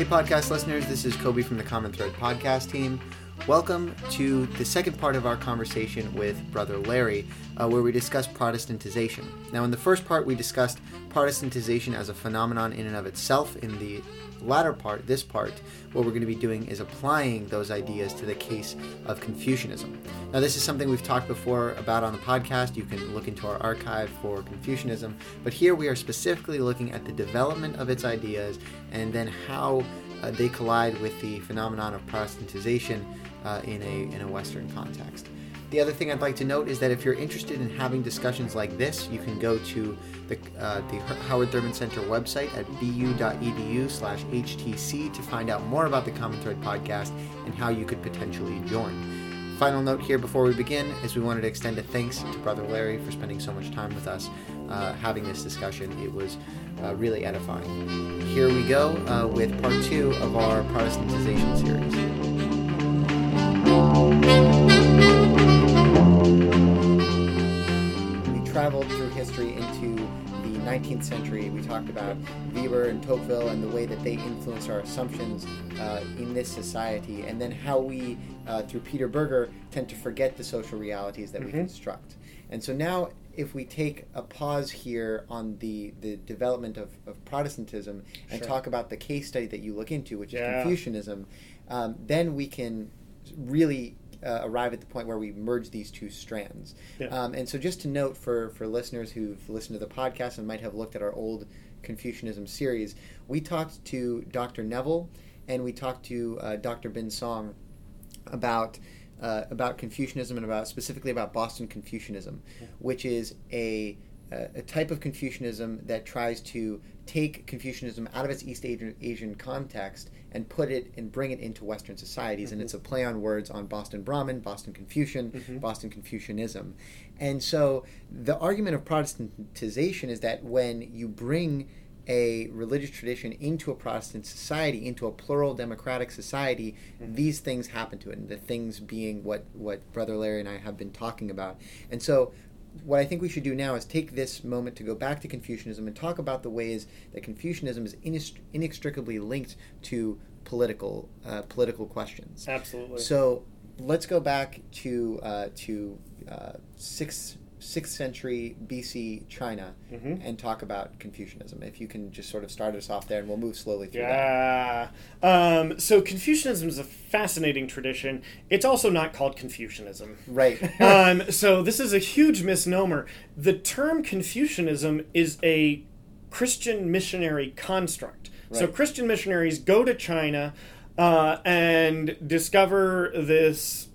Hey, podcast listeners, this is Kobe from the Common Thread podcast team. Welcome to the second part of our conversation with Brother Larry, uh, where we discuss Protestantization. Now, in the first part, we discussed Protestantization as a phenomenon in and of itself. In the latter part, this part, what we're going to be doing is applying those ideas to the case of Confucianism. Now, this is something we've talked before about on the podcast. You can look into our archive for Confucianism, but here we are specifically looking at the development of its ideas and then how uh, they collide with the phenomenon of Protestantization uh, in a in a Western context. The other thing I'd like to note is that if you're interested in having discussions like this, you can go to the, uh, the Howard Thurman Center website at bu.edu slash htc to find out more about the Common Thread podcast and how you could potentially join. Final note here before we begin is we wanted to extend a thanks to Brother Larry for spending so much time with us uh, having this discussion. It was uh, really edifying. Here we go uh, with part two of our Protestantization series. Traveled through history into the 19th century. We talked about Weber and Tocqueville and the way that they influence our assumptions uh, in this society, and then how we, uh, through Peter Berger, tend to forget the social realities that we construct. And so now, if we take a pause here on the, the development of, of Protestantism and Sure. talk about the case study that you look into, which is Confucianism, um, then we can really uh, arrive at the point where we merge these two strands. Yeah. Um, and so, just to note for, for listeners who've listened to the podcast and might have looked at our old Confucianism series, we talked to Dr. Neville and we talked to uh, Dr. Bin Song about uh, about Confucianism and about specifically about Boston Confucianism, which is a a type of Confucianism that tries to take Confucianism out of its East Asian, Asian context and put it and bring it into Western societies. And mm-hmm. it's a play on words on Boston Brahmin, Boston Confucian, mm-hmm. Boston Confucianism. And so the argument of Protestantization is that when you bring a religious tradition into a Protestant society, into a plural democratic society, mm-hmm. these things happen to it, and the things being what what Brother Larry and I have been talking about. And so, what I think we should do now is take this moment to go back to Confucianism and talk about the ways that Confucianism is inextricably linked to political uh, political questions. Absolutely. So let's go back to uh, to uh, sixth sixth century BC China Mhm. and talk about Confucianism. If you can just sort of start us off there, and we'll move slowly through that. yeah. Um, so Confucianism is a fascinating tradition. It's also not called Confucianism. Right. um, so this is a huge misnomer. The term Confucianism is a Christian missionary construct. So Christian missionaries go to China uh, and discover this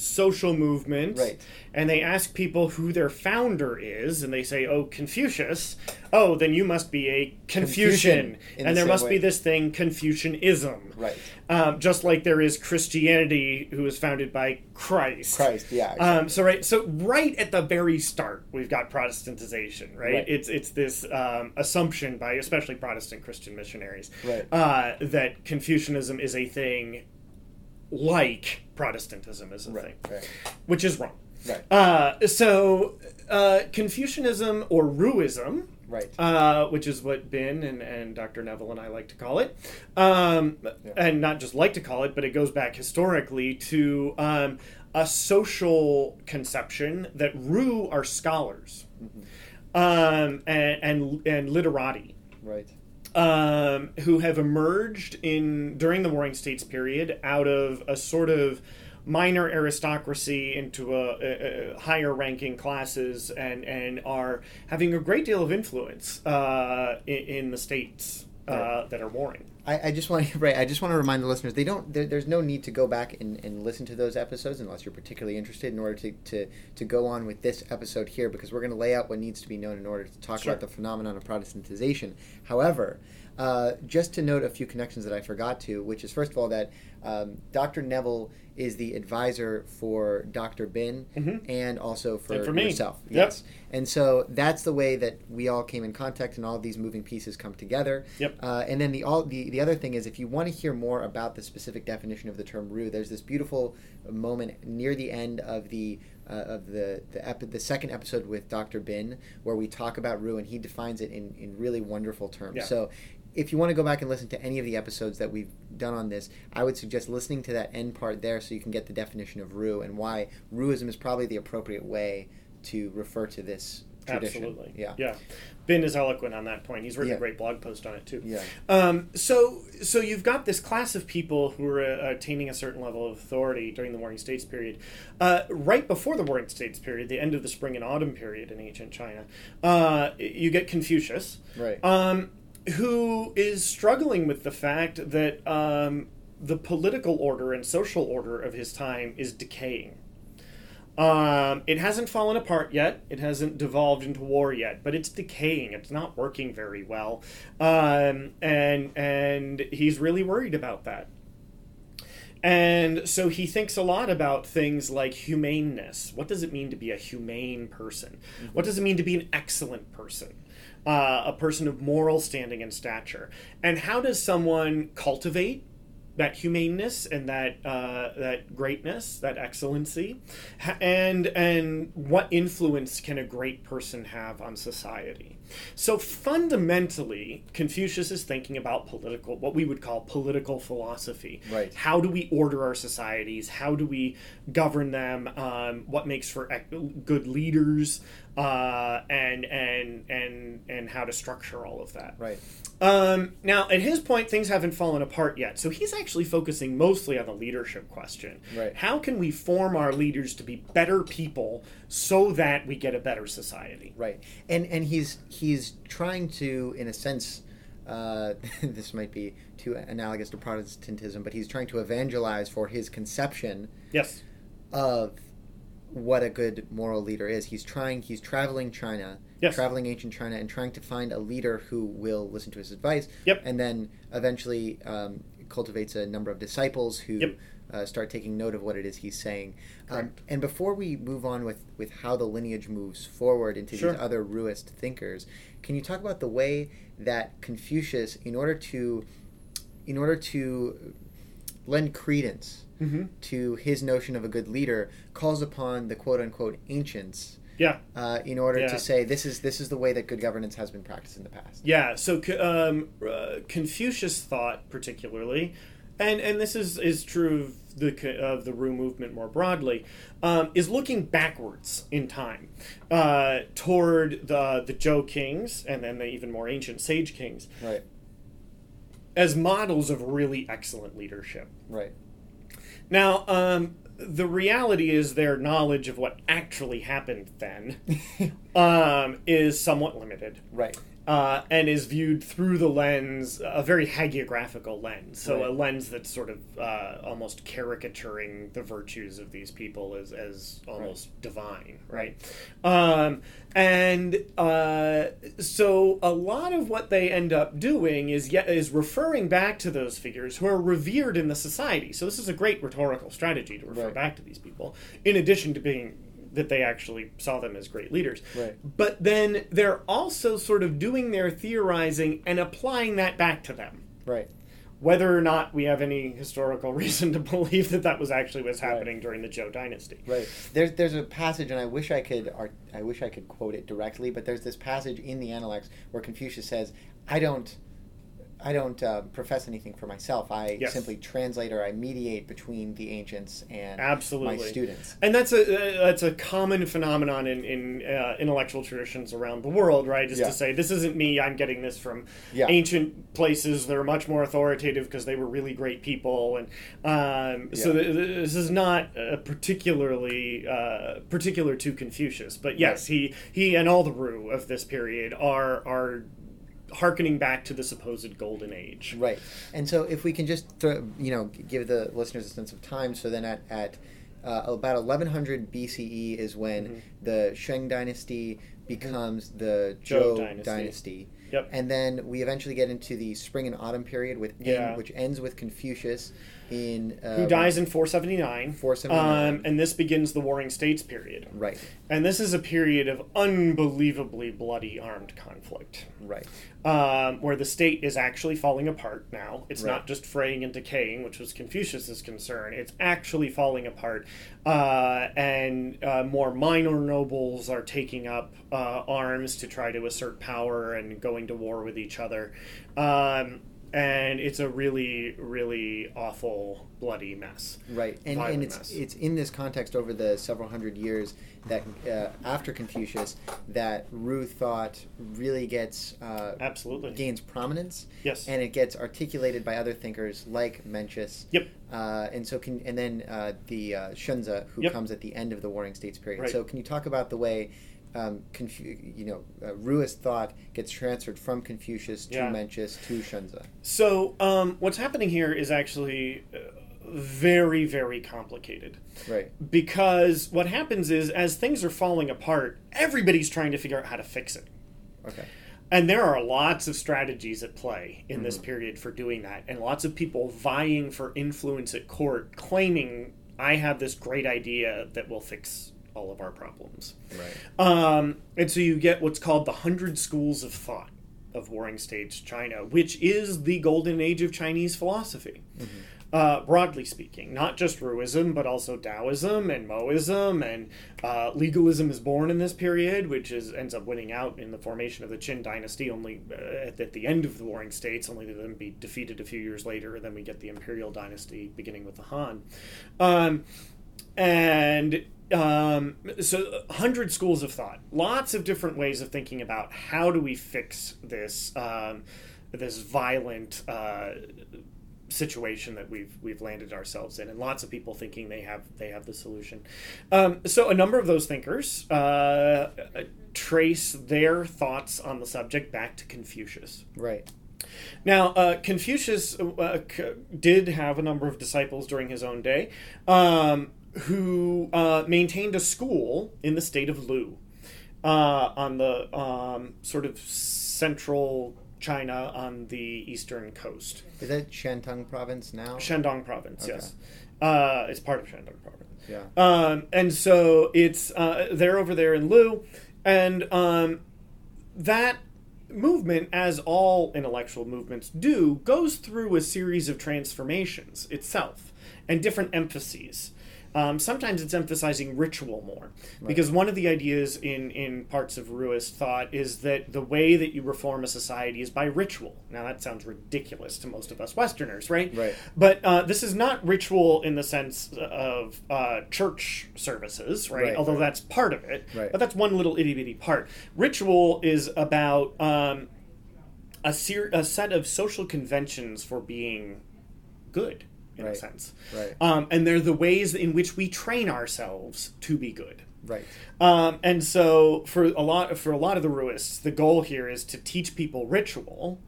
social movement Right. and they ask people who their founder is and they say oh confucius oh then you must be a confucian, Confucian, in the and there must be this thing confucianism Right. um, just like there is christianity who was founded by christ Christ. Yeah. um, so right, so right at the very start, we've got Protestantization, right? Right. It's it's this um, assumption by especially Protestant Christian missionaries Right. uh, that Confucianism is a thing like Protestantism is a right. thing, Right. which is wrong. Right. Uh, so uh, Confucianism or Ruism, Right. uh, which is what Ben and, and Dr. Neville and I like to call it. Um, And not just like to call it, but it goes back historically to um, a social conception that Ru are scholars um, and, and, and literati Right. Um, who have emerged in during the Warring States period out of a sort of minor aristocracy into a, a, a higher ranking classes and and are having a great deal of influence uh, in, in the states uh, Right. that are warring. I, I just want to right. I just want to remind the listeners they don't. There, there's no need to go back and, and listen to those episodes unless you're particularly interested. In order to, to, to go on with this episode here, because we're going to lay out what needs to be known in order to talk Sure. about the phenomenon of Protestantization. However, uh, just to note a few connections that I forgot to, which is first of all that um, Dr. Neville is the advisor for Dr. Bin Mhm. and also for, And for yourself. Yep. Yes. And so that's the way that we all came in contact, and all these moving pieces come together. Yep. Uh, and then the all the, the other thing is, if you want to hear more about the specific definition of the term Ru, there's this beautiful moment near the end of the uh, of the the, epi- the second episode with Dr. Bin, where we talk about Ru, and he defines it in, in really wonderful terms. Yeah. So, if you want to go back and listen to any of the episodes that we've done on this, I would suggest listening to that end part there, so you can get the definition of Ru and why Ruism is probably the appropriate way to refer to this tradition. Absolutely. Yeah. Yeah. Ben is eloquent on that point. He's written Yeah. a great blog post on it too. Yeah. Um, so, so you've got this class of people who are uh, attaining a certain level of authority during the Warring States period. Uh, right before the Warring States period, the end of the Spring and Autumn period in ancient China, uh, you get Confucius, Right. um, who is struggling with the fact that um, the political order and social order of his time is decaying. Um, it hasn't fallen apart yet. It hasn't devolved into war yet, but it's decaying. It's not working very well, um, and and he's really worried about that. And so he thinks a lot about things like humaneness. What does it mean to be a humane person? What does it mean to be an excellent person? Uh, a person of moral standing and stature. And how does someone cultivate that humaneness and that uh, that greatness, that excellency, and and what influence can a great person have on society? So fundamentally, Confucius is thinking about political, what we would call political philosophy. Right. How do we order our societies? How do we govern them? Um, what makes for ec- good leaders? Uh, and and and and how to structure all of that. Right. Um, now, at his point, things haven't fallen apart yet. So he's actually focusing mostly on the leadership question. Right. How can we form our leaders to be better people so that we get a better society? Right, and and he's he's trying to, in a sense, uh, this might be too analogous to Protestantism, but he's trying to evangelize for his conception Yes. of what a good moral leader is. He's trying. He's traveling China, Yes. traveling ancient China, and trying to find a leader who will listen to his advice. Yep. And then eventually um, cultivates a number of disciples who. Yep. Uh, start taking note of what it is he's saying. Um, and before we move on with, with how the lineage moves forward into Sure. these other Ruist thinkers, can you talk about the way that Confucius, in order to, in order to lend credence Mm-hmm. to his notion of a good leader, calls upon the quote unquote ancients Yeah. uh, in order Yeah. to say this is this is the way that good governance has been practiced in the past. Yeah. So um, uh, Confucius thought particularly, and and this is is true of the of the Ru movement more broadly, um, is looking backwards in time uh, toward the the Zhou kings and then the even more ancient sage kings Right. as models of really excellent leadership. Right. Now, um, the reality is their knowledge of what actually happened then um, is somewhat limited. Right. Uh, and is viewed through the lens, a very hagiographical lens. So, a lens that's sort of uh, almost caricaturing the virtues of these people as, as almost divine, right? Um, and uh, so, a lot of what they end up doing is yet is referring back to those figures who are revered in the society. So, this is a great rhetorical strategy to refer Right. back to these people, in addition to being that they actually saw them as great leaders. Right. But then they're also sort of doing their theorizing and applying that back to them. Right. Whether or not we have any historical reason to believe that that was actually what's Right. happening during the Zhou dynasty. Right. There's there's a passage, and I wish I could art, I wish I could quote it directly, but there's this passage in the Analects where Confucius says, "I don't." I don't uh, profess anything for myself. I Yes. simply translate or I mediate between the ancients and Absolutely. my students. And that's a uh, that's a common phenomenon in in uh, intellectual traditions around the world, right? Is Yeah. to say this isn't me. I'm getting this from Yeah. ancient places. that are much more authoritative because they were really great people, and um, so Yeah. th- th- this is not uh, particularly uh, particular to Confucius. But yes, he he and all the Ru of this period are are harkening back to the supposed golden age. Right. And so if we can just throw, you know give the listeners a sense of time, so then at at uh, about 1100 BCE is when Mhm. the Shang dynasty becomes the Zhou Zhou, dynasty. dynasty. Yep. And then we eventually get into the spring and autumn period with Yeah. which ends with Confucius. In uh, who dies in 479. 479. Um, and this begins the Warring States period. right, And this is a period of unbelievably bloody armed conflict. right, um, where the state is actually falling apart now. It's Right. not just fraying and decaying, which was Confucius's concern. It's actually falling apart, uh, and uh, more minor nobles are taking up uh, arms to try to assert power and going to war with each other. Um, and it's a really, really awful, bloody mess. right, and, Violent and it's mess. it's in this context over the several hundred years that uh, after Confucius that Ru thought really gets uh, Absolutely. gains prominence, Yes. and it gets articulated by other thinkers like Mencius. Yep. Uh, and so can and then uh, the uh, Xunzi, who Yep. comes at the end of the Warring States period. Right. So can you talk about the way um, Confu- you know uh, Ruist thought gets transferred from Confucius to Yeah. Mencius to Xunzi? So, um, what's happening here is actually uh, very, very complicated. Right. because what happens is as things are falling apart everybody's trying to figure out how to fix it Okay. and there are lots of strategies at play in this period for doing that and lots of people vying for influence at court claiming i have this great idea that will fix all of our problems. Right. um, and so you get what's called the hundred schools of thought of warring states china which is the golden age of chinese philosophy. Uh, broadly speaking not just ruism but also taoism and mohism and uh, legalism is born in this period which is ends up winning out in the formation of the qin dynasty only uh, at, at the end of the warring states only to then be defeated a few years later and then we get the imperial dynasty beginning with the han. Um, and um, so 100 schools of thought. Lots of different ways of thinking about how do we fix this um, this violent uh, situation that we've we've landed ourselves in and lots of people thinking they have they have the solution. Um, so a number of those thinkers uh, trace their thoughts on the subject back to confucius. Right. now, uh, Confucius uh, c- did have a number of disciples during his own day. Um, who uh, maintained a school in the state of Lu uh, on the um, sort of central China on the eastern coast. Is that Shantung province now? Shandong province, Okay. yes. Uh, it's part of Shandong province. Yeah. Um, and so it's uh, they're over there in Lu, and um, that movement, as all intellectual movements do, goes through a series of transformations itself and different emphases. Um, sometimes it's emphasizing ritual more because one of the ideas in, in parts of Ruist thought is that the way that you reform a society is by ritual. Now that sounds ridiculous to most of us Westerners, right? Right. But uh, this is not ritual in the sense of uh, church services, right? Right, Although right. that's part of it. Right. But that's one little itty bitty part. Ritual is about um, a, ser- a set of social conventions for being good, in a sense. Right. Um, and they're the ways in which we train ourselves to be good. Right. Um, and so for a lot for a lot of the Ruists, the goal here is to teach people ritual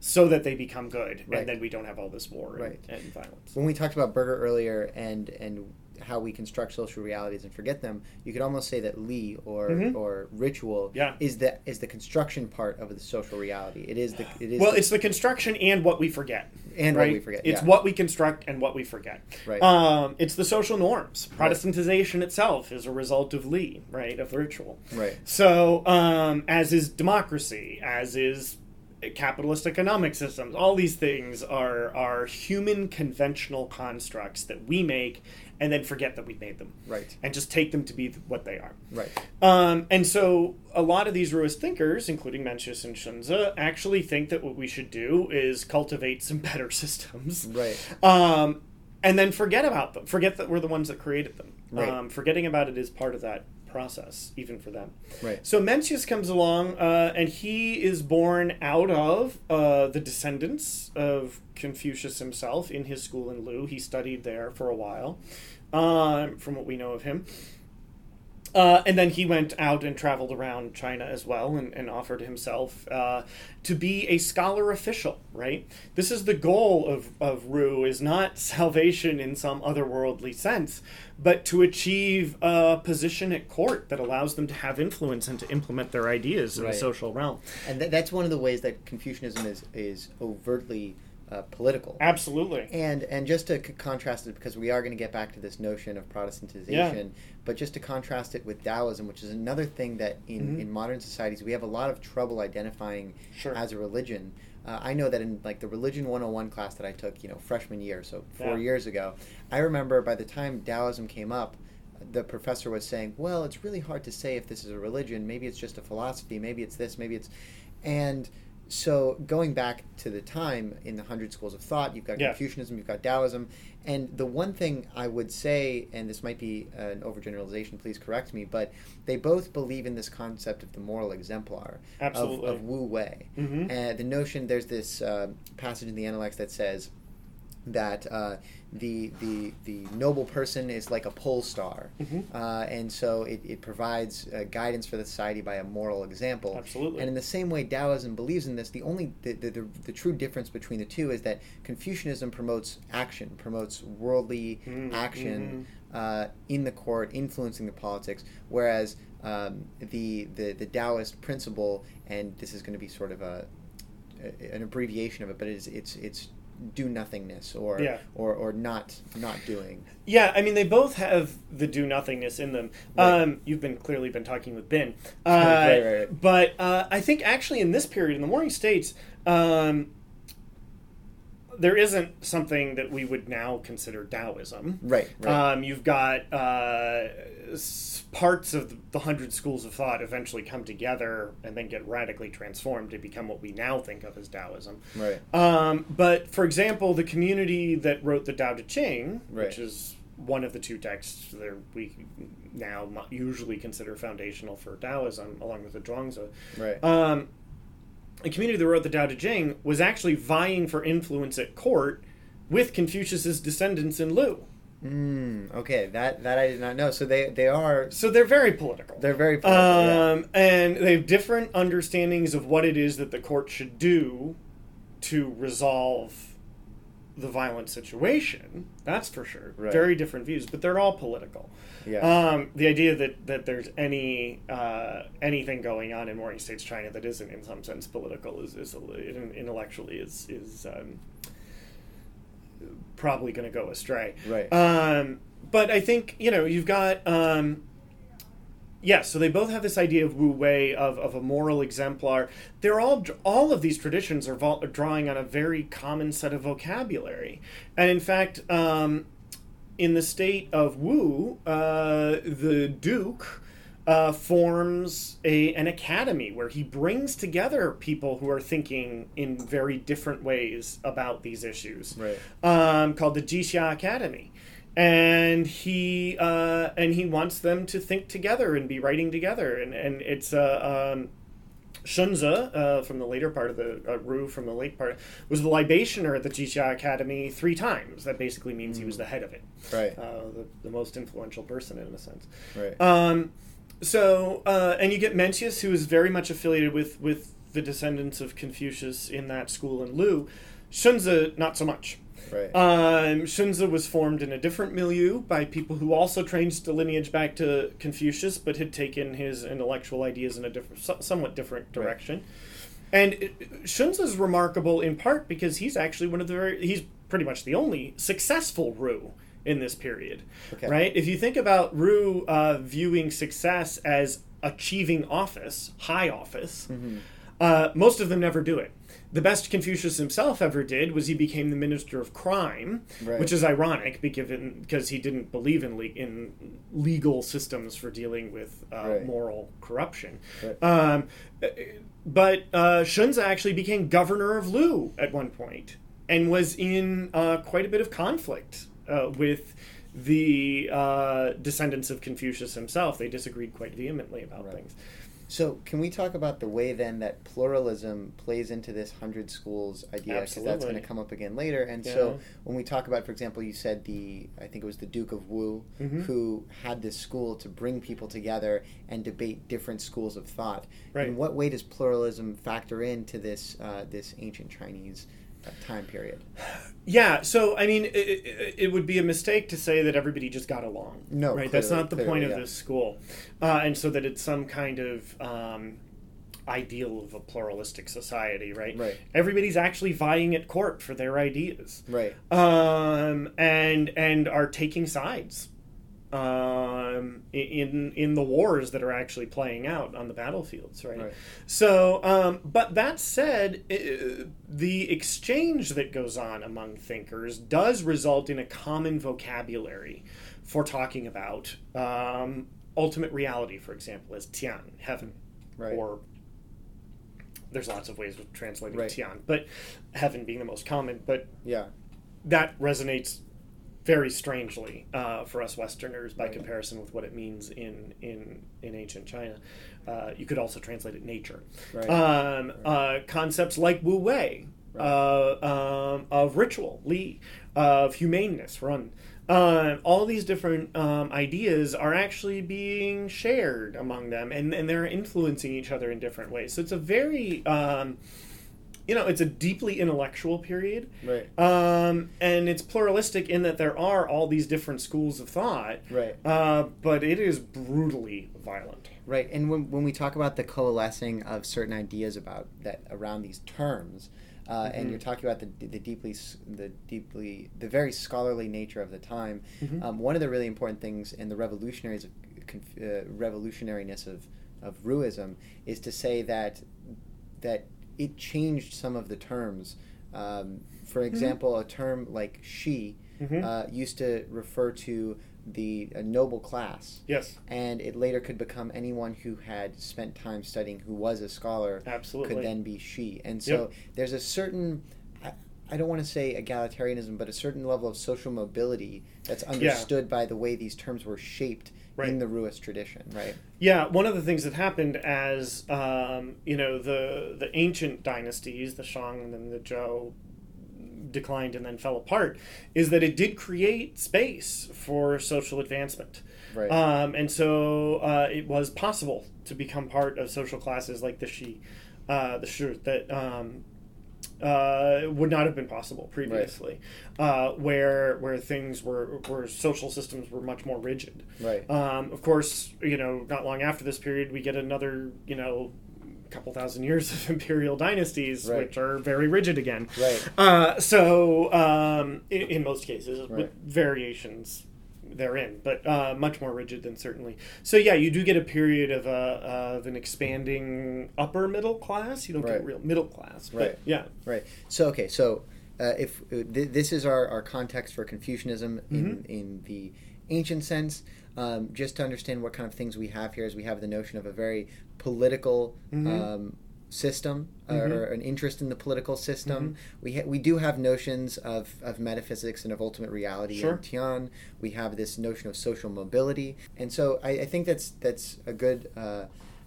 so that they become good, Right. and then we don't have all this war and, Right. and violence. When we talked about Berger earlier and and how we construct social realities and forget them, you could almost say that Li or Mhm. or ritual Yeah. is the is the construction part of the social reality. It is the it is Well, the- it's the construction and what we forget. and right? what we forget. It's yeah. what we construct and what we forget. Right. Um, it's the social norms. Protestantization itself is a result of Li, right, of ritual. right. So, um, as is democracy, as is capitalist economic systems, all these things are are human conventional constructs that we make and then forget that we made them, Right. and just take them to be what they are. Right. Um, and so a lot of these Ruist thinkers, including Mencius and Xunzi, actually think that what we should do is cultivate some better systems. Right. Um, and then forget about them. Forget that we're the ones that created them. Right. Um, forgetting about it is part of that process, even for them. Right. So Mencius comes along, uh, and he is born out of uh, the descendants of Confucius himself in his school in Lu. He studied there for a while, um, from what we know of him. Uh, and then he went out and traveled around China as well and, and offered himself uh, to be a scholar official, right? This is the goal of, of Ru, is not salvation in some otherworldly sense, but to achieve a position at court that allows them to have influence and to implement their ideas in Right. the social realm. And th- that's one of the ways that Confucianism is is overtly uh, political. Absolutely. And and just to c- contrast it, because we are going to get back to this notion of Protestantization, but just to contrast it with Taoism, which is another thing that in, Mhm. in modern societies we have a lot of trouble identifying Sure. as a religion. Uh, I know that in like the religion 101 class that I took, you know, freshman year, so four Yeah. years ago, I remember by the time Taoism came up, the professor was saying, "Well, it's really hard to say if this is a religion. Maybe it's just a philosophy. Maybe it's this. Maybe it's," and so going back to the time in the hundred schools of thought, you've got Yeah. Confucianism, you've got Taoism, and the one thing I would say, and this might be an overgeneralization, please correct me, but they both believe in this concept of the moral exemplar of, Absolutely. of Wu Wei. Mhm. And the notion, there's this uh, passage in the Analects that says that uh, the, the, the noble person is like a pole star. Mhm. Uh, and so it, it provides uh, guidance for the society by a moral example. Absolutely. And in the same way Taoism believes in this, the only the, the, the, the true difference between the two is that Confucianism promotes action, promotes worldly Mm, action uh, in the court, influencing the politics, whereas um, the, the the Taoist principle, and this is going to be sort of a, a an abbreviation of it, but it's it's it's do nothingness or Yeah. or or not not doing. Yeah, I mean they both have the do nothingness in them. Right. Um, you've been clearly been talking with Ben, uh, Right, right, but uh, I think actually in this period in the Warring States, um, there isn't something that we would now consider Taoism. Right, right. Um, you've got uh, parts of the hundred schools of thought eventually come together and then get radically transformed to become what we now think of as Taoism. right. Um, but for example, the community that wrote the Tao Te Ching, Right. which is one of the two texts that we now usually consider foundational for Taoism, along with the Zhuangzi. Right. Um, the community that wrote the Tao Te Ching was actually vying for influence at court with Confucius's descendants in Lu. Mm, okay, that that I did not know. So they they are So they're very political. they're very political, yeah. Um, and they have different understandings of what it is that the court should do to resolve the violent situation. That's for sure. Right. Very different views, but they're all political. Yeah. Um, the idea that, that there's any uh, anything going on in Warring States China that isn't in some sense political is, is intellectually is is um, probably going to go astray. Right. Um, but I think you know you've got um, yes. So they both have this idea of Wu Wei of, of a moral exemplar. They're all all of these traditions are vol- drawing on a very common set of vocabulary, and in fact. Um, in the state of Wu, uh, the Duke uh, forms a an academy where he brings together people who are thinking in very different ways about these issues, Right. um, called the Jixia Academy. And he uh, and he wants them to think together and be writing together, and and it's uh, um, Xunzi, uh, from the later part of the uh, Ru from the late part, was the libationer at the Jixia Academy three times. That basically means he was the head of it, Right. uh, the, the most influential person in a sense. Right. Um, so, uh, and you get Mencius, who is very much affiliated with, with the descendants of Confucius in that school in Lu. Xunzi, not so much. Right. Um, Xunzi was formed in a different milieu by people who also traced the lineage back to Confucius, but had taken his intellectual ideas in a different, somewhat different direction. And it- Xunzi is remarkable in part because he's actually one of the very, he's pretty much the only successful Ru in this period, Okay. right? If you think about Ru uh, viewing success as achieving office, high office, Mm-hmm. Uh, most of them never do it. The best Confucius himself ever did was he became the minister of crime, Right. which is ironic because he didn't believe in le- in legal systems for dealing with uh, Right. moral corruption. Right. Um, but uh, Xunzi actually became governor of Lu at one point and was in uh, quite a bit of conflict uh, with the uh, descendants of Confucius himself. They disagreed quite vehemently about things. So, can we talk about the way then that pluralism plays into this hundred schools idea? Because that's going to come up again later. And Yeah. so, when we talk about, for example, you said the, I think it was the Duke of Wu, Mhm. who had this school to bring people together and debate different schools of thought. Right. In what way does pluralism factor into this uh, this ancient Chinese time period? Yeah, so I mean, it, it, it would be a mistake to say that everybody just got along. No, right? That's not the clearly, point of yeah. this school, uh, and so that it's some kind of um, ideal of a pluralistic society, right? Right. Everybody's actually vying at court for their ideas, Right. um, and and are taking sides um, in in the wars that are actually playing out on the battlefields, right? Right. So, um, but that said, i the exchange that goes on among thinkers does result in a common vocabulary for talking about um, ultimate reality, for example, as Tian, heaven, Right. or there's lots of ways of translating Right. Tian, but heaven being the most common. But Yeah. that resonates very strangely uh, for us Westerners by Right. comparison with what it means in in in ancient China. Uh, you could also translate it nature. Right. Um, uh, concepts like Wu Wei, uh, um, of ritual, Li, of humaneness, Ren. Um, all these different um, ideas are actually being shared among them, and, and they're influencing each other in different ways. So it's a very, um, you know, it's a deeply intellectual period. Right. Um, and it's pluralistic in that there are all these different schools of thought, Right. uh, but it is brutally violent. Right, and when, when we talk about the coalescing of certain ideas about that around these terms, uh, and Mhm. you're talking about the, the deeply the deeply the very scholarly nature of the time, Mhm. um, one of the really important things in the revolutionaries of conf- uh, revolutionariness of of Ruism is to say that that it changed some of the terms. Um, for example, a term like shi Mhm. uh, used to refer to the a noble class Yes, and it later could become anyone who had spent time studying who was a scholar absolutely. could then be shi and so there's a certain I, I don't want to say egalitarianism but a certain level of social mobility that's understood by the way these terms were shaped Right. in the Ruist tradition right Yeah, one of the things that happened as um, you know the the ancient dynasties, the Shang and then the Zhou, declined and then fell apart, is that it did create space for social advancement. right Um, and so uh, it was possible to become part of social classes like the Shi, uh, the Shu, that um, uh, would not have been possible previously, uh, where where things were where social systems were much more rigid. right Um, of course, you know, not long after this period, we get another, you know, couple thousand years of imperial dynasties, Right. which are very rigid again. right Uh, so, um, in, in most cases, Right. with variations therein, but uh, much more rigid than certainly. So, yeah, you do get a period of, uh, of an expanding upper middle class. You don't Right. get real middle class, Right. yeah. Right. So okay. So uh, if uh, th- this is our, our context for Confucianism in Mm-hmm. in the ancient sense, um, just to understand what kind of things we have here is we have the notion of a very political. Mhm. Um, system Mhm. or an interest in the political system Mm-hmm. we ha- we do have notions of, of metaphysics and of ultimate reality Sure. in Tian we have this notion of social mobility and so I, I think that's that's a good uh,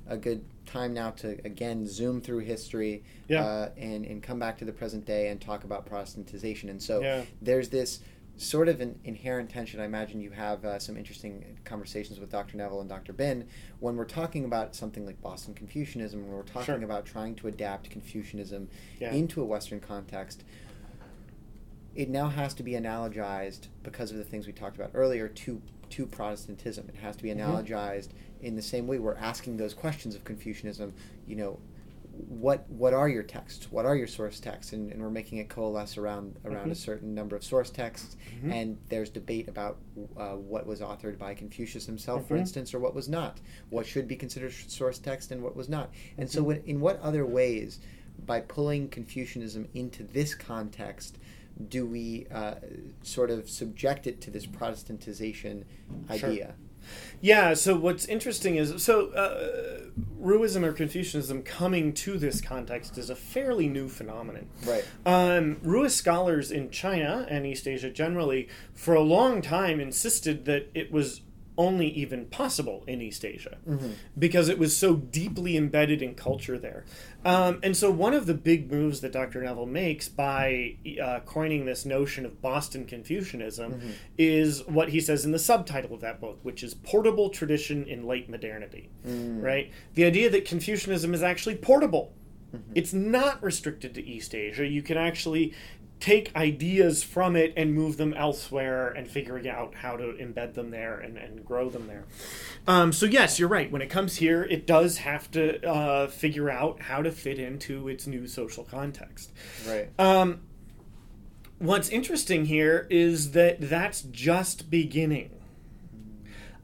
a good time now to again zoom through history Yeah. uh, and and come back to the present day and talk about Protestantization. And so Yeah. there's this sort of an inherent tension. I imagine you have uh, some interesting conversations with Dr. Neville and Dr. Bin when we're talking about something like Boston Confucianism, when we're talking Sure. about trying to adapt Confucianism Yeah. into a Western context. It now has to be analogized because of the things we talked about earlier to to Protestantism. It has to be Mhm. analogized in the same way we're asking those questions of Confucianism. You know, what what are your texts? What are your source texts? And, and we're making it coalesce around around Mhm. a certain number of source texts. Mhm. And there's debate about uh, what was authored by Confucius himself, for Mhm. instance, or what was not. What should be considered source text and what was not. And so, Mhm. when, in what other ways, by pulling Confucianism into this context, do we uh, sort of subject it to this Protestantization Sure. Yeah, so what's interesting is so uh, Ruism or Confucianism coming to this context is a fairly new phenomenon. Right. Um, Ruist scholars in China and East Asia generally, for a long time, insisted that it was only even possible in East Asia Mhm. because it was so deeply embedded in culture there. Um, and so, one of the big moves that Dr. Neville makes by uh, coining this notion of Boston Confucianism Mhm. is what he says in the subtitle of that book, which is Portable Tradition in Late Modernity. Mm. Right? The idea that Confucianism is actually portable. Mhm. It's not restricted to East Asia. You can actually take ideas from it and move them elsewhere and figuring out how to embed them there and, and grow them there. Um, so, yes, you're right. When it comes here, it does have to uh, figure out how to fit into its new social context. Right. Um, what's interesting here is that that's just beginning.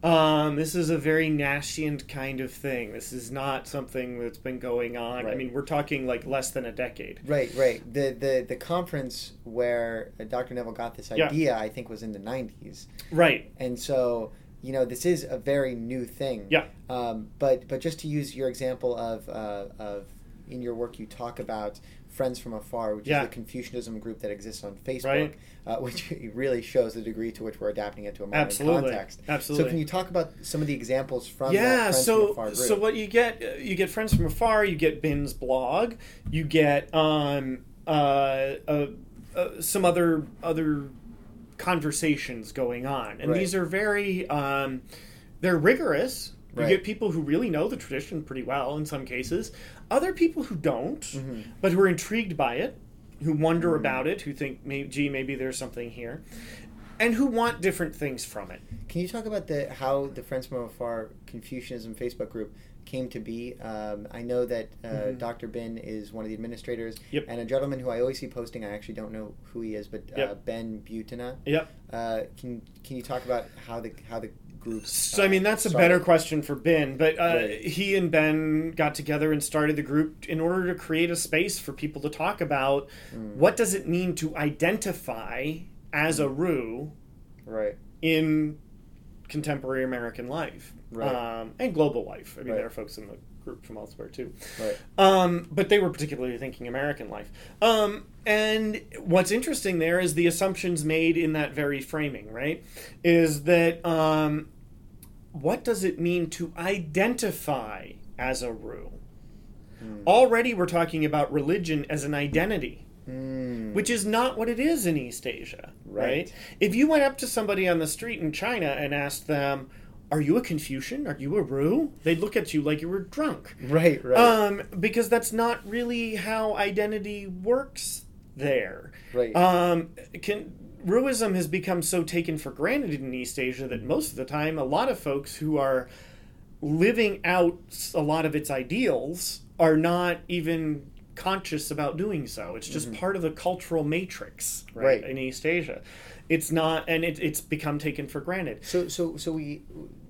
Um, this is a very nascent kind of thing. This is not something that's been going on. I mean, we're talking like less than a decade. Right, right. The the the conference where uh, Dr. Neville got this Yeah. idea, I think, was in the '90s, Right. and so you know this is a very new thing. Yeah. Um, but but just to use your example of uh, of in your work, you talk about Friends from Afar, which Yeah. is the Confucianism group that exists on Facebook, Right. uh, which really shows the degree to which we're adapting it to a modern Absolutely. context. Absolutely. So can you talk about some of the examples from that yeah from so group? so what you get uh, you get friends from afar you get bin's blog you get um uh, uh, uh some other other conversations going on and Right. these are very um they're rigorous you Right. get people who really know the tradition pretty well in some cases other people who don't Mm-hmm. but who are intrigued by it who wonder about it who think maybe gee maybe there's something here and who want different things from it Can you talk about the how the Friends from Afar Confucianism Facebook group came to be? Um, I know that uh, Mhm. Dr. Bin is one of the administrators, Yep. and a gentleman who I always see posting. I actually don't know who he is, but uh, Yep. Ben Butina. yep Uh, can Can you talk about how the how the group? So I mean, that's a started? better question for Ben. But uh, Right. he and Ben got together and started the group in order to create a space for people to talk about Mm. what does it mean to identify as a Ru Right. in contemporary American life Right. um, and global life. I mean, Right. there are folks in the group from elsewhere too. Right. Um, but they were particularly thinking American life. Um, and what's interesting there is the assumptions made in that very framing, right? Is that um, what does it mean to identify as a Ru? Already we're talking about religion as an identity Mm. which is not what it is in East Asia, right. Right. If you went up to somebody on the street in China and asked them, "Are you a Confucian? Are you a Ru?" They'd look at you like you were drunk, Right. Right. um, because that's not really how identity works there. right. Um, can, Ruism has become so taken for granted in East Asia that most of the time, a lot of folks who are living out a lot of its ideals are not even conscious about doing so. It's just part of the cultural matrix, right, Mm-hmm. Right. in East Asia. It's not, and it, it's become taken for granted. So, so, so we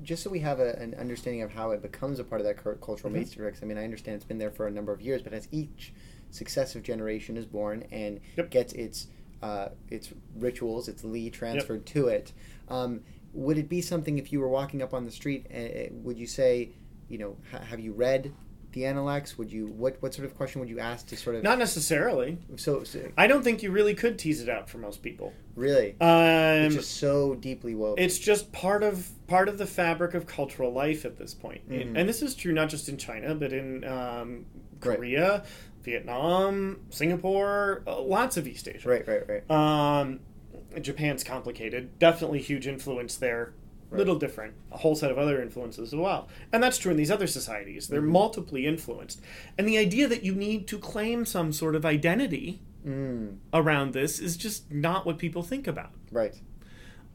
just so we have a, an understanding of how it becomes a part of that cultural Mhm. matrix. I mean, I understand it's been there for a number of years, but as each successive generation is born and Yep. gets its uh, its rituals, its li transferred to it, um, would it be something if you were walking up on the street? Uh, would you say, you know, ha- have you read the Analects? Would you what what sort of question would you ask to sort of Not necessarily. so, so I don't think you really could tease it out for most people. really? Um, it's just so deeply woven. it's just part of part of the fabric of cultural life at this point. Mhm. and this is true not just in China, but in um. Korea, Vietnam, Singapore, uh, lots of East Asia. right, right, right. Um, Japan's complicated. Definitely huge influence there. Right. Little different. A whole set of other influences as well. And that's true in these other societies. They're Mhm. multiply influenced. And the idea that you need to claim some sort of identity Mm, around this is just not what people think about. right.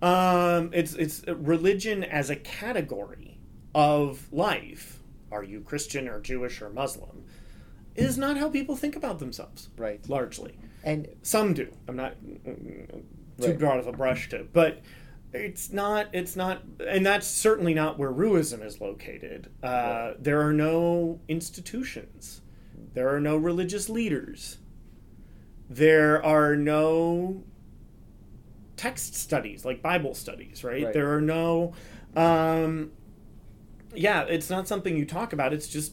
Um, it's it's religion as a category of life. Are you Christian or Jewish or Muslim? Is not how people think about themselves. Right. Largely, And some do. I'm not mm, too Right. broad of a brush to, but it's not. It's not, and that's certainly not where Ruism is located. Uh, Right. There are no institutions. There are no religious leaders. There are no text studies like Bible studies, right? Right. There are no, um, yeah, it's not something you talk about. It's just,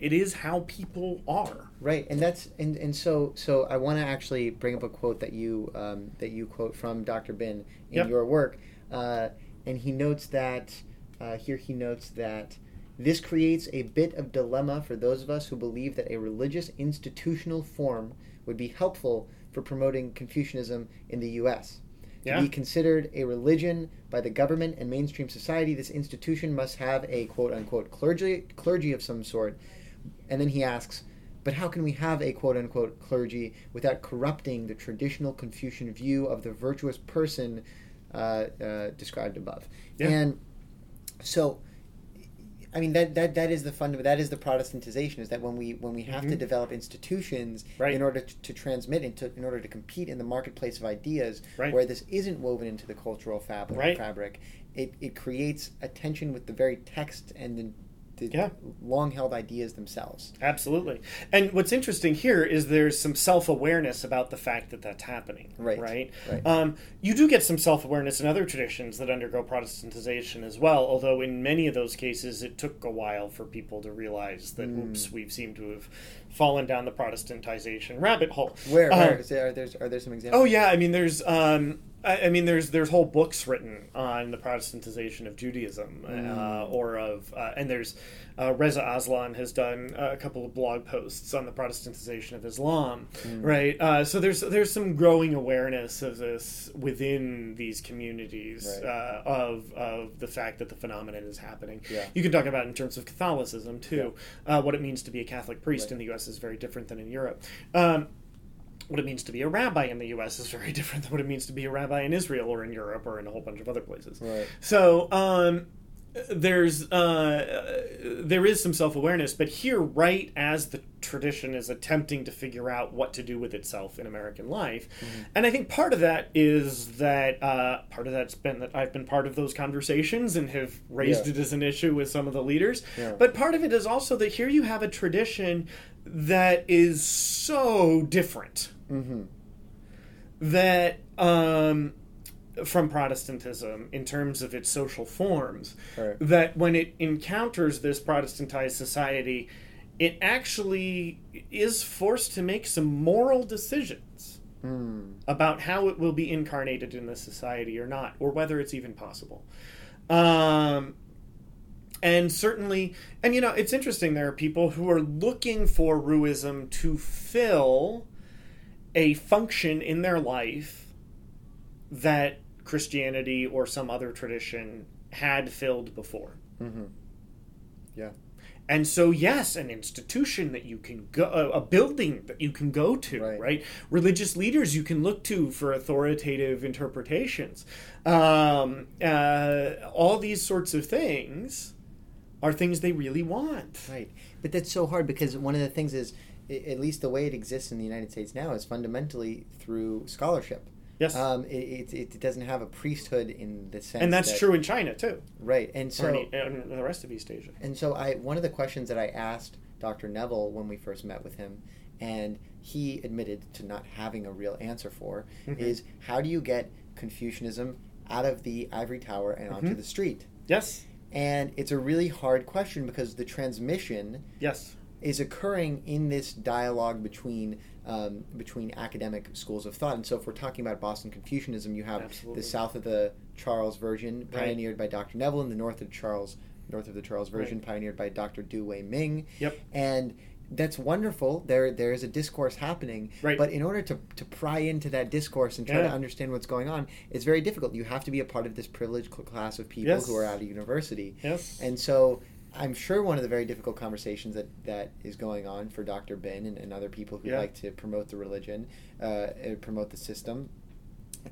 it is how people are. Right, and that's and, and so so I want to actually bring up a quote that you um, that you quote from Dr. Bin in Yep. your work, uh, and he notes that uh, here he notes that this creates a bit of dilemma for those of us who believe that a religious institutional form would be helpful for promoting Confucianism in the U.S. To Yeah. be considered a religion by the government and mainstream society, this institution must have a quote unquote clergy clergy of some sort. And then he asks, But how can we have a quote unquote clergy without corrupting the traditional Confucian view of the virtuous person uh, uh, described above? Yeah. And so I mean that, that that is the fund that is the Protestantization is that when we when we have to Mhm. develop institutions Right. in order to, to transmit and to, in order to compete in the marketplace of ideas Right. where this isn't woven into the cultural fabric Right. fabric it, it creates a tension with the very text and the, the Yeah. long held ideas themselves. Absolutely. And what's interesting here is there's some self awareness about the fact that that's happening. Right. Right. Right. Um, you do get some self awareness in other traditions that undergo Protestantization as well, although in many of those cases it took a while for people to realize that, Mm. oops, we've seemed to have fallen down the Protestantization rabbit hole. Where, Um, where there, are there are there some examples? Oh yeah, I mean there's um, I, I mean there's there's whole books written on the Protestantization of Judaism uh, Mm. or of uh, and there's uh, Reza Aslan has done a couple of blog posts on the Protestantization of Islam, Mm. right? Uh, so there's there's some growing awareness of this within these communities Right. uh, of of the fact that the phenomenon is happening. Yeah. You can talk about it in terms of Catholicism too. Uh, what it means to be a Catholic priest Right. in the U.S. is very different than in Europe. Um, what it means to be a rabbi in the U.S. is very different than what it means to be a rabbi in Israel or in Europe or in a whole bunch of other places. Right. So um, there's uh, there is some self awareness, but here, right as the tradition is attempting to figure out what to do with itself in American life, and I think part of that is that uh, part of that's been that I've been part of those conversations and have raised Yeah. it as an issue with some of the leaders, Yeah. but part of it is also that here you have a tradition that is so different Mm-hmm. that um, from Protestantism in terms of its social forms, Right. that when it encounters this Protestantized society, it actually is forced to make some moral decisions Mm. about how it will be incarnated in the society or not, or whether it's even possible. Um, and certainly, and you know, it's interesting. There are people who are looking for Ruism to fill a function in their life that Christianity or some other tradition had filled before. Mm-hmm. Yeah. And so, yes, an institution that you can go, a building that you can go to, Right. right? Religious leaders you can look to for authoritative interpretations. Um, uh, all these sorts of things are things they really want. Right. But that's so hard because one of the things is, at least the way it exists in the United States now, is fundamentally through scholarship. Yes. Um, it, it, it doesn't have a priesthood in the sense, and that's that- true in China, too, right? And or so, in, in the rest of East Asia. and so, I one of the questions that I asked Dr. Neville when we first met with him, and he admitted to not having a real answer for, Mhm. is how do you get Confucianism out of the ivory tower and onto Mhm. the street? Yes. And it's a really hard question because the transmission Yes. is occurring in this dialogue between um, between academic schools of thought. And so, if we're talking about Boston Confucianism, you have Absolutely. the south of the Charles version, Right. pioneered by Dr. Neville, and the north of Charles, north of the Charles version, Right. pioneered by Dr. Du Wei Ming. Yep. And that's wonderful. There, there is a discourse happening, Right. but in order to, to pry into that discourse and try to understand what's going on, it's very difficult. You have to be a part of this privileged class of people Yes. who are out of university. Yes. And so I'm sure one of the very difficult conversations that, that is going on for Dr. Bin and, and other people who Yeah. like to promote the religion, uh, uh, promote the system,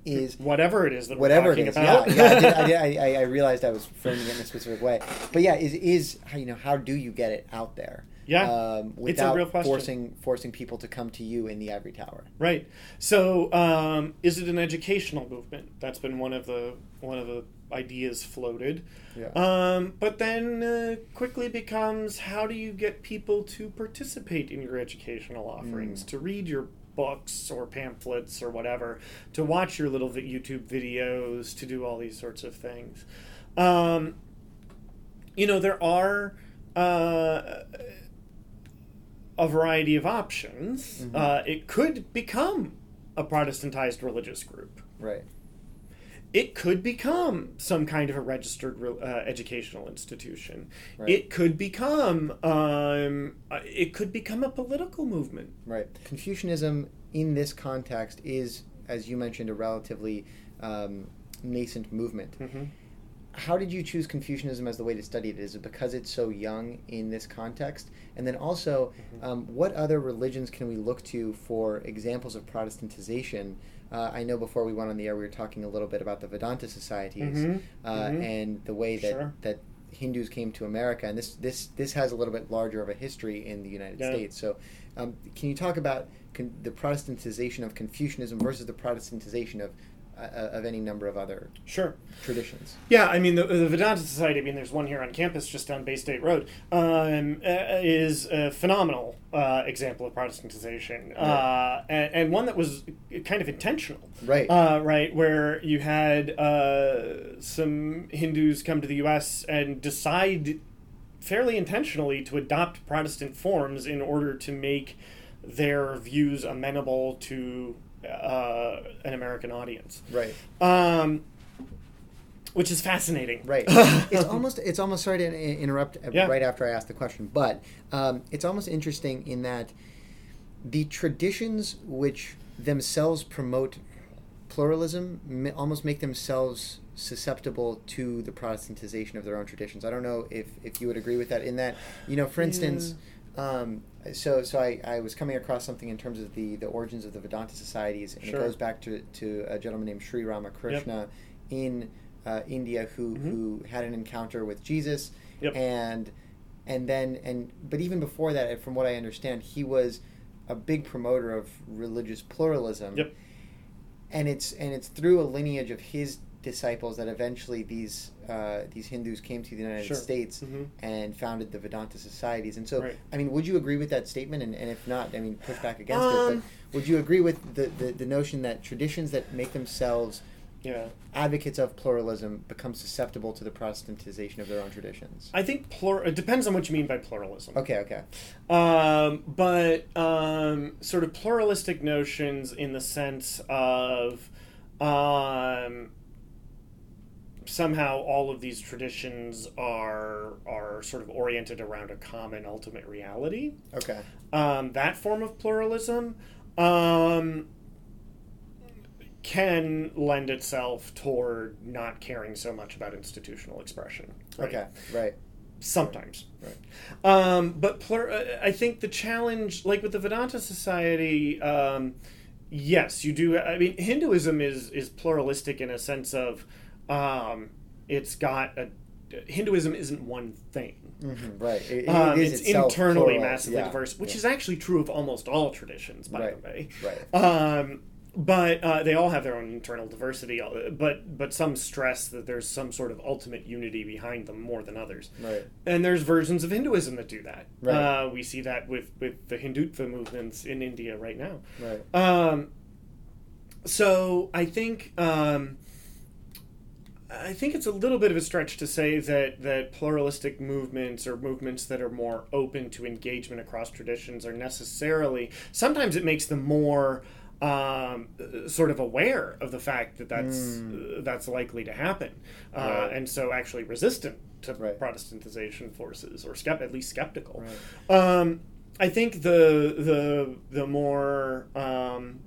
is whatever it is that whatever we're it talking is. about. Yeah, yeah I, did, I, did, I, I realized I was framing it in a specific way. But yeah, is is you know how do you get it out there? Yeah. um, It's a without real question. forcing forcing people to come to you in the ivory tower. Right. So, um, is it an educational movement? That's been one of the one of the ideas floated. Yeah. Um, but then uh, quickly becomes how do you get people to participate in your educational offerings, Mm. to read your books or pamphlets or whatever, to watch your little YouTube videos, to do all these sorts of things. Um, you know, there are. Uh, a variety of options. Mhm. Uh, it could become a Protestantized religious group. Right. It could become some kind of a registered re- uh, educational institution. Right. It could become um, uh, it could become a political movement. Right. Confucianism in this context is, as you mentioned, a relatively um, nascent movement. Mm-hmm. How did you choose Confucianism as the way to study it? Is it because it's so young in this context? And then also, Mm-hmm. um, what other religions can we look to for examples of Protestantization? Uh, I know before we went on the air, we were talking a little bit about the Vedanta societies Mhm. uh, Mhm. and the way that, Sure. that Hindus came to America. And this, this, this has a little bit larger of a history in the United Yeah. States. So, um, can you talk about con- the Protestantization of Confucianism versus the Protestantization of, of any number of other Sure. traditions? Yeah, I mean the, the Vedanta Society. I mean, there's one here on campus, just down Bay State Road, um, uh, is a phenomenal uh, example of Protestantization, uh, and, and one that was kind of intentional. Right. Uh, right, where you had uh, some Hindus come to the U.S. and decide fairly intentionally to adopt Protestant forms in order to make their views amenable to uh, an American audience. right. Um, which is fascinating. Right. it's almost it's almost sorry to interrupt uh, Yeah. right after I asked the question, but um, it's almost interesting in that the traditions which themselves promote pluralism almost make themselves susceptible to the Protestantization of their own traditions. I don't know if, if you would agree with that. In that, you know, for instance, um, so so I, I was coming across something in terms of the, the origins of the Vedanta societies, and Sure. it goes back to, to a gentleman named Sri Ramakrishna in uh, India who Mhm. who had an encounter with Jesus, Yep. and and then and but even before that, from what I understand, he was a big promoter of religious pluralism. Yep. And it's and it's through a lineage of his disciples that eventually these uh, these Hindus came to the United Sure. States Mhm. and founded the Vedanta societies. And so, Right. I mean, would you agree with that statement? And, and if not, I mean, push back against it. Um, But would you agree with the, the, the notion that traditions that make themselves Yeah. advocates of pluralism become susceptible to the Protestantization of their own traditions? I think plur- it depends on what you mean by pluralism. Okay, okay. Um, but um, sort of pluralistic notions in the sense of um, somehow all of these traditions are are sort of oriented around a common ultimate reality. Okay. Um, that form of pluralism um, can lend itself toward not caring so much about institutional expression. right? Okay, right. sometimes Right. um, but plur- uh, i think the challenge like with the vedanta society um, yes you do i mean hinduism is is pluralistic in a sense of um, it's got a hinduism isn't one thing hmm right. It, it um, is it's internally plural. massively Yeah, diverse, which yeah. is actually true of almost all traditions, by Right, the way. right. Um, but uh, they all have their own internal diversity. uh, But but some stress that there's some sort of ultimate unity behind them more than others. Right. And there's versions of Hinduism that do that. Right. Uh, we see that with with the Hindutva movements in India right now. Right. Um, so I think um, I think it's a little bit of a stretch to say that that pluralistic movements or movements that are more open to engagement across traditions are necessarily. Sometimes it makes them more. Um, sort of aware of the fact that that's uh, that's likely to happen, uh. Right. and so actually resistant to Right. Protestantization forces, or skept- at least skeptical. Right. Um, I think the the the more um,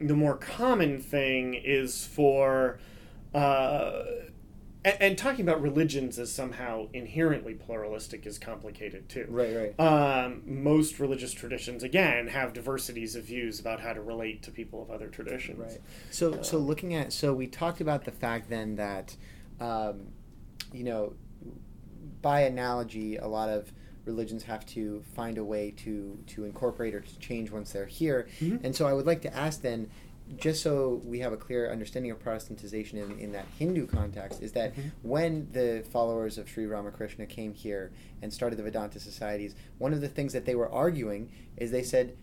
the more common thing is for uh, and, and talking about religions as somehow inherently pluralistic is complicated too. Right. Right. Um, most religious traditions, again, have diversities of views about how to relate to people of other traditions. Right. So, so looking at, so we talked about the fact then that, um, you know, by analogy, a lot of religions have to find a way to to incorporate or to change once they're here. Mhm. And so, I would like to ask then, just so we have a clear understanding of Protestantization in, in that Hindu context, is that Mhm. when the followers of Sri Ramakrishna came here and started the Vedanta societies, one of the things that they were arguing is they said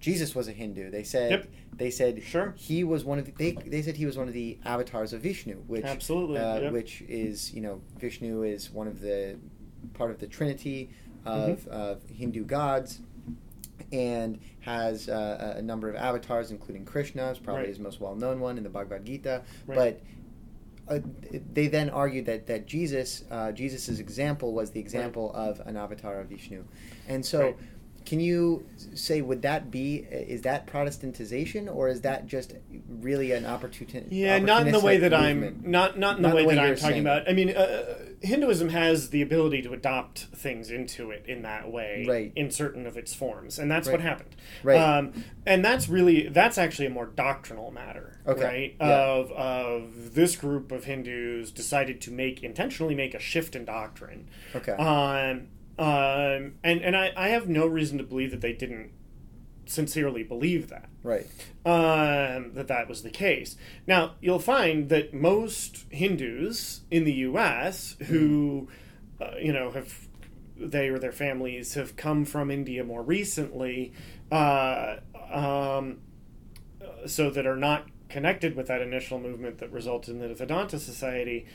Jesus was a Hindu. They said Yep. they said Sure. he was one of the, they they said he was one of the avatars of Vishnu, which Absolutely, uh, yep. which is you know Vishnu is one of the part of the trinity of, Mm-hmm. of Hindu gods. And has uh, a number of avatars, including Krishna, is probably Right. his most well-known one in the Bhagavad Gita. Right. But uh, they then argued that that Jesus, uh, Jesus's example was the example of an avatar of Vishnu, and so Right. Can you say would that be is that Protestantization or is that just really an opportunity? Yeah, not in the way that movement? I'm not not in the not way, the way that I'm talking saying. about. I mean, uh, Hinduism has the ability to adopt things into it in that way, right. in certain of its forms, and that's right. what happened. Right. Um, and that's really that's actually a more doctrinal matter, okay. right? Yeah. Of of this group of Hindus decided to make intentionally make a shift in doctrine. Okay. Um, um, and and I, I have no reason to believe that they didn't sincerely believe that. Right. Um, that that was the case. Now you'll find that most Hindus in the U.S. who, uh, you know, have they or their families have come from India more recently, uh, um, so that are not connected with that initial movement that resulted in the Vedanta Society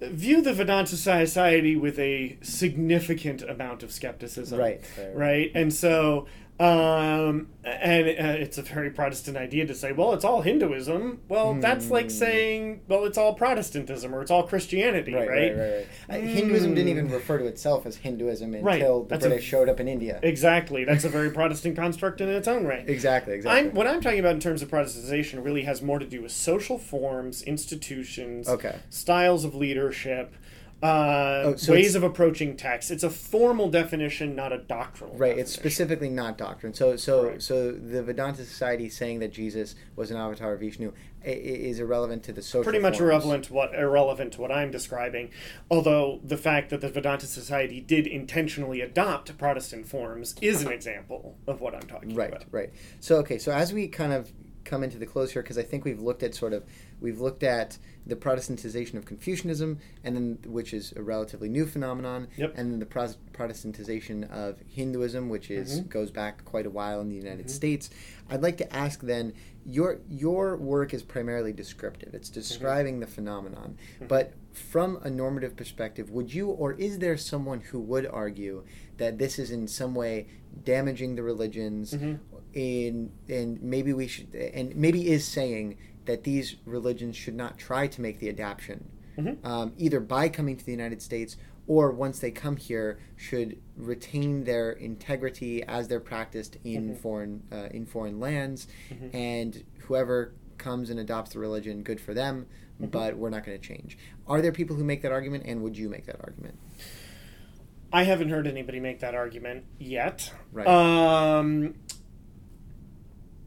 view the Vedanta Society with a significant amount of skepticism. Right. Right. right? And so um, and uh, it's a very Protestant idea to say, well, it's all Hinduism. Well, mm. that's like hmm. saying, well, it's all Protestantism or it's all Christianity, right? Right, right, right. Mm. Hinduism didn't even refer to itself as Hinduism until the that's British a, showed up in India. Exactly. That's a very Protestant construct in its own right. Exactly, exactly. I'm, what I'm talking about in terms of Protestantization really has more to do with social forms, institutions, okay. styles of leadership uh, oh, so ways of approaching text. It's a formal definition, not a doctrinal. Right. Definition. It's specifically not doctrine. So, so, right. so the Vedanta Society saying that Jesus was an avatar of Vishnu is irrelevant to the social. Pretty much forms. irrelevant to what irrelevant to what I'm describing. Although the fact that the Vedanta Society did intentionally adopt Protestant forms is an example of what I'm talking right, about. Right. Right. So, okay. So as we kind of come into the close here, because I think we've looked at sort of we've looked at the Protestantization of Confucianism, and then which is a relatively new phenomenon, yep. and then the Pro- Protestantization of Hinduism, which is mm-hmm. goes back quite a while in the United mm-hmm. States. I'd like to ask then your your work is primarily descriptive; it's mm-hmm. describing mm-hmm. the phenomenon, mm-hmm. but from a normative perspective, would you or is there someone who would argue that this is in some way damaging the religions? In and maybe we should and maybe is saying that these religions should not try to make the adaptation, mm-hmm. um, either by coming to the United States or once they come here, should retain their integrity as they're practiced in mm-hmm. foreign uh, in foreign lands, mm-hmm. and whoever comes and adopts the religion, good for them. Mm-hmm. But we're not going to change. Are there people who make that argument, and would you make that argument? I haven't heard anybody make that argument yet. Right. Um,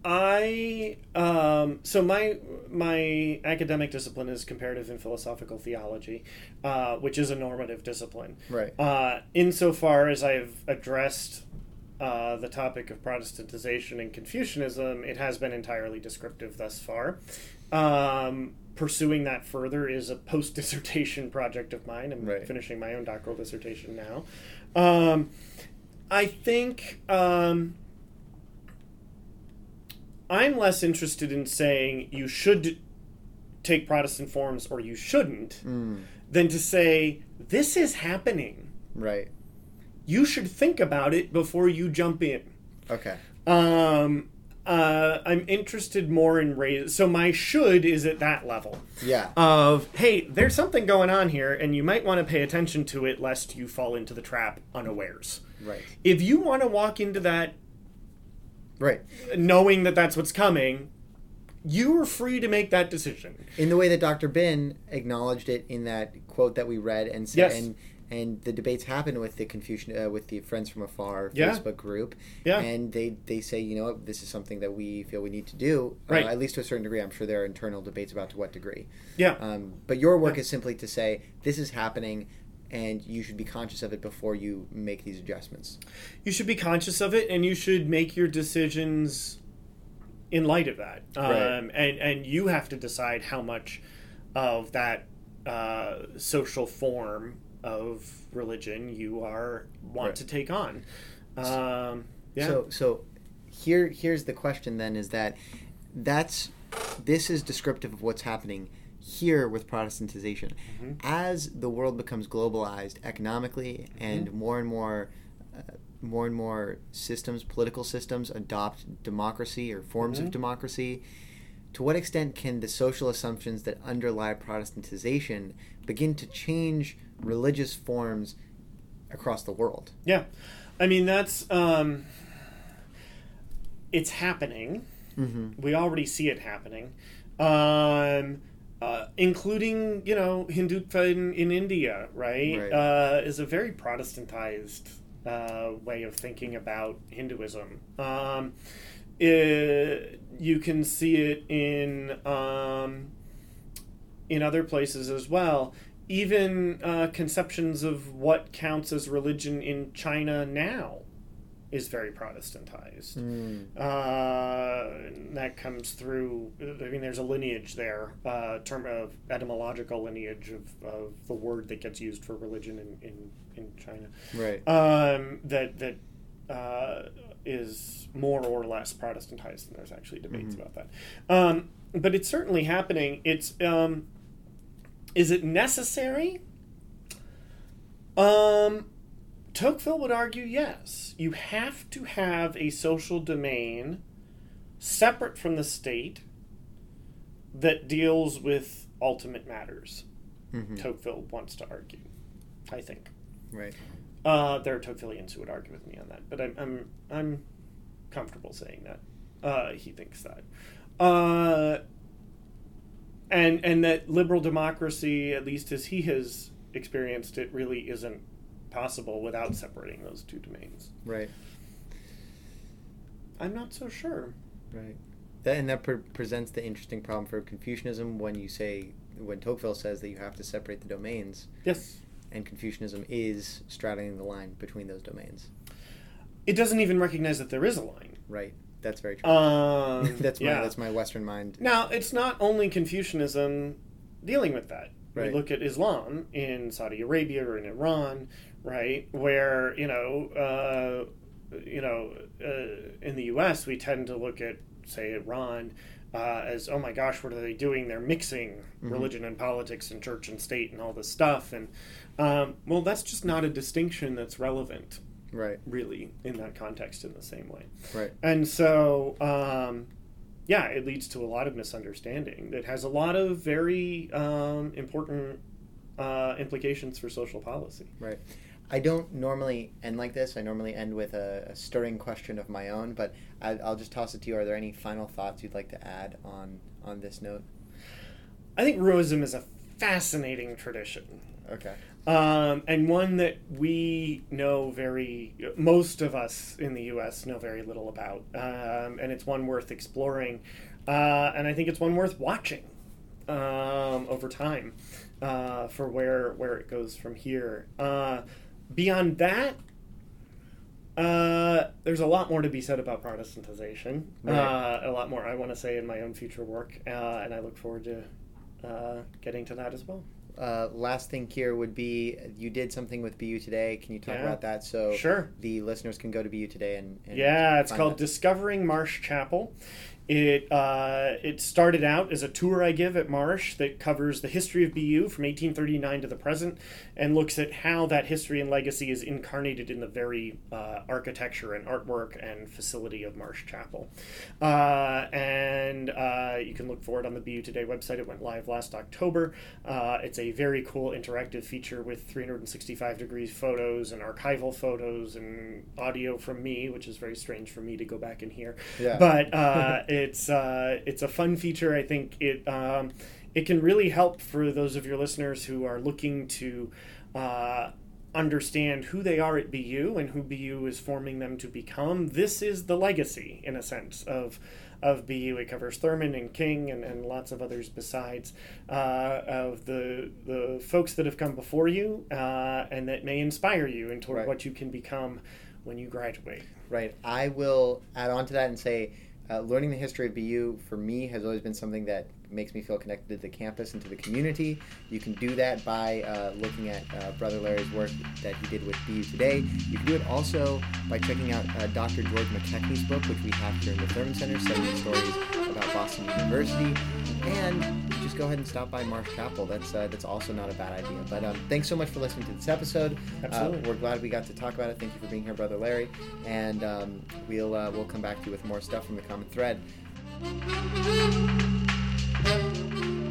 I um, so my my academic discipline is comparative and philosophical theology, uh, which is a normative discipline. Right. Uh, insofar as I've addressed uh, the topic of Protestantization and Confucianism, it has been entirely descriptive thus far. Um, pursuing that further is a post dissertation project of mine. I'm right. finishing my own doctoral dissertation now. Um, I think. Um, I'm less interested in saying you should take Protestant forms or you shouldn't mm. than to say this is happening. Right. You should think about it before you jump in. Okay. Um, uh, I'm interested more in raise. So my should is at that level. Yeah. Of hey, there's something going on here, and you might want to pay attention to it lest you fall into the trap unawares. Right. If you want to walk into that right. Knowing that that's what's coming you are free to make that decision. In the way that dr bin acknowledged it in that quote that we read and said yes. and and the debates happen with the Confucian uh, with the friends from afar yeah. facebook group. Yeah. And they they say you know this is something that we feel we need to do. Uh, right. Uh, at least to a certain degree. I'm sure there are internal debates about to what degree. Yeah. Um, but your work yeah. is simply to say this is happening and you should be conscious of it before you make these adjustments. You should be conscious of it, and you should make your decisions in light of that. Right. Um, and and you have to decide how much of that uh, social form of religion you are want right. to take on. Um, yeah. So so here here's the question then is that that's this is descriptive of what's happening here with Protestantization. Mm-hmm. As the world becomes globalized economically and mm-hmm. more and more uh, more and more systems, political systems adopt democracy or forms mm-hmm. of democracy, to what extent can the social assumptions that underlie Protestantization begin to change religious forms across the world? Yeah. I mean, that's um, it's happening. Mm-hmm. We already see it happening, um, uh, including you know Hindutva in, in India, right? Right. Uh, is a very Protestantized uh, way of thinking about Hinduism. Um, it, you can see it in um, in other places as well. Even uh, conceptions of what counts as religion in China now is very Protestantized. Mm. Uh, that comes through. I mean, there's a lineage there, uh, term of etymological lineage of, of the word that gets used for religion in, in, in China. Right. Um, that that uh, is more or less Protestantized, and there's actually debates Mhm. about that. Um, but it's certainly happening. It's um, is it necessary? Um, Tocqueville would argue yes. You have to have a social domain separate from the state that deals with ultimate matters. Mhm. Tocqueville wants to argue, I think. Right. Uh, there are Tocquevillians who would argue with me on that, but I'm I'm, I'm comfortable saying that. Uh, he thinks that. Uh, and and that liberal democracy, at least as he has experienced it, really isn't possible without separating those two domains. Right. I'm not so sure. Right. That, and that pre- presents the interesting problem for Confucianism when you say, when Tocqueville says that you have to separate the domains, Yes. and Confucianism is straddling the line between those domains. It doesn't even recognize that there is a line. Right. That's very true. Um, that's my yeah. that's my Western mind. Now, it's not only Confucianism dealing with that. Right. We look at Islam in Saudi Arabia or in Iran, right, where you know, uh, you know, uh, in the U.S. we tend to look at, say, Iran. Uh, as oh my gosh, what are they doing? They're mixing Mhm. religion and politics and church and state and all this stuff, and um, well, that's just not a distinction that's relevant, Right. really, in that context in the same way. Right. And so, um, yeah, it leads to a lot of misunderstanding that has a lot of very um, important uh, implications for social policy. Right. I don't normally end like this. I normally end with a, a stirring question of my own, but I, I'll just toss it to you. Are there any final thoughts you'd like to add on on this note? I think Ruism is a fascinating tradition. Okay. Um, and one that we know very, most of us in the U.S. know very little about, um, and it's one worth exploring, uh, and I think it's one worth watching um, over time uh, for where where it goes from here. Uh, beyond that, uh, there's a lot more to be said about Protestantization. Right. Uh, a lot more I want to say in my own future work, uh, and I look forward to uh, getting to that as well. Uh, last thing here would be you did something with BU today. Can you talk Yeah. about that so Sure. the listeners can go to BU today and, and Yeah, it's called that? Discovering Marsh Chapel. It uh, it started out as a tour I give at Marsh that covers the history of BU from 1839 to the present, and looks at how that history and legacy is incarnated in the very uh, architecture and artwork and facility of Marsh Chapel. Uh, and uh, you can look for it on the BU Today website. It went live last October. Uh, it's a very cool interactive feature with 365 degrees photos and archival photos and audio from me, which is very strange for me to go back and hear. Yeah. But uh, it's uh, it's a fun feature. I think it um, it can really help for those of your listeners who are looking to. Uh, understand who they are at BU and who BU is forming them to become. This is the legacy, in a sense, of of BU. It covers Thurman and King and, and lots of others besides uh, of the the folks that have come before you uh, and that may inspire you and toward Right. what you can become when you graduate. Right. I will add on to that and say, uh, learning the history of BU for me has always been something that makes me feel connected to the campus and to the community. You can do that by uh, looking at uh, Brother Larry's work that he did with BU today. You can do it also by checking out uh, Dr. George McKechnie's book, which we have here in the Thurman Center, 70 stories about Boston University. And just go ahead and stop by Marsh Chapel. That's uh, that's also not a bad idea. But um, thanks so much for listening to this episode. Absolutely. Uh, we're glad we got to talk about it. Thank you for being here, Brother Larry. And um, we'll uh, we'll come back to you with more stuff from the common thread.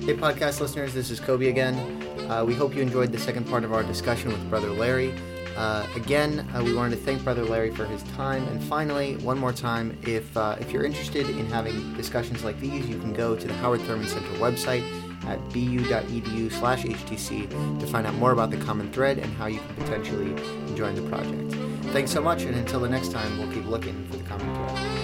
Hey, podcast listeners, this is Kobe again. Uh, we hope you enjoyed the second part of our discussion with Brother Larry. Uh, again, uh, we wanted to thank Brother Larry for his time. And finally, one more time, if uh, if you're interested in having discussions like these, you can go to the Howard Thurman Center website at bu.edu slash htc to find out more about the Common Thread and how you can potentially join the project. Thanks so much, and until the next time, we'll keep looking for the Common Thread.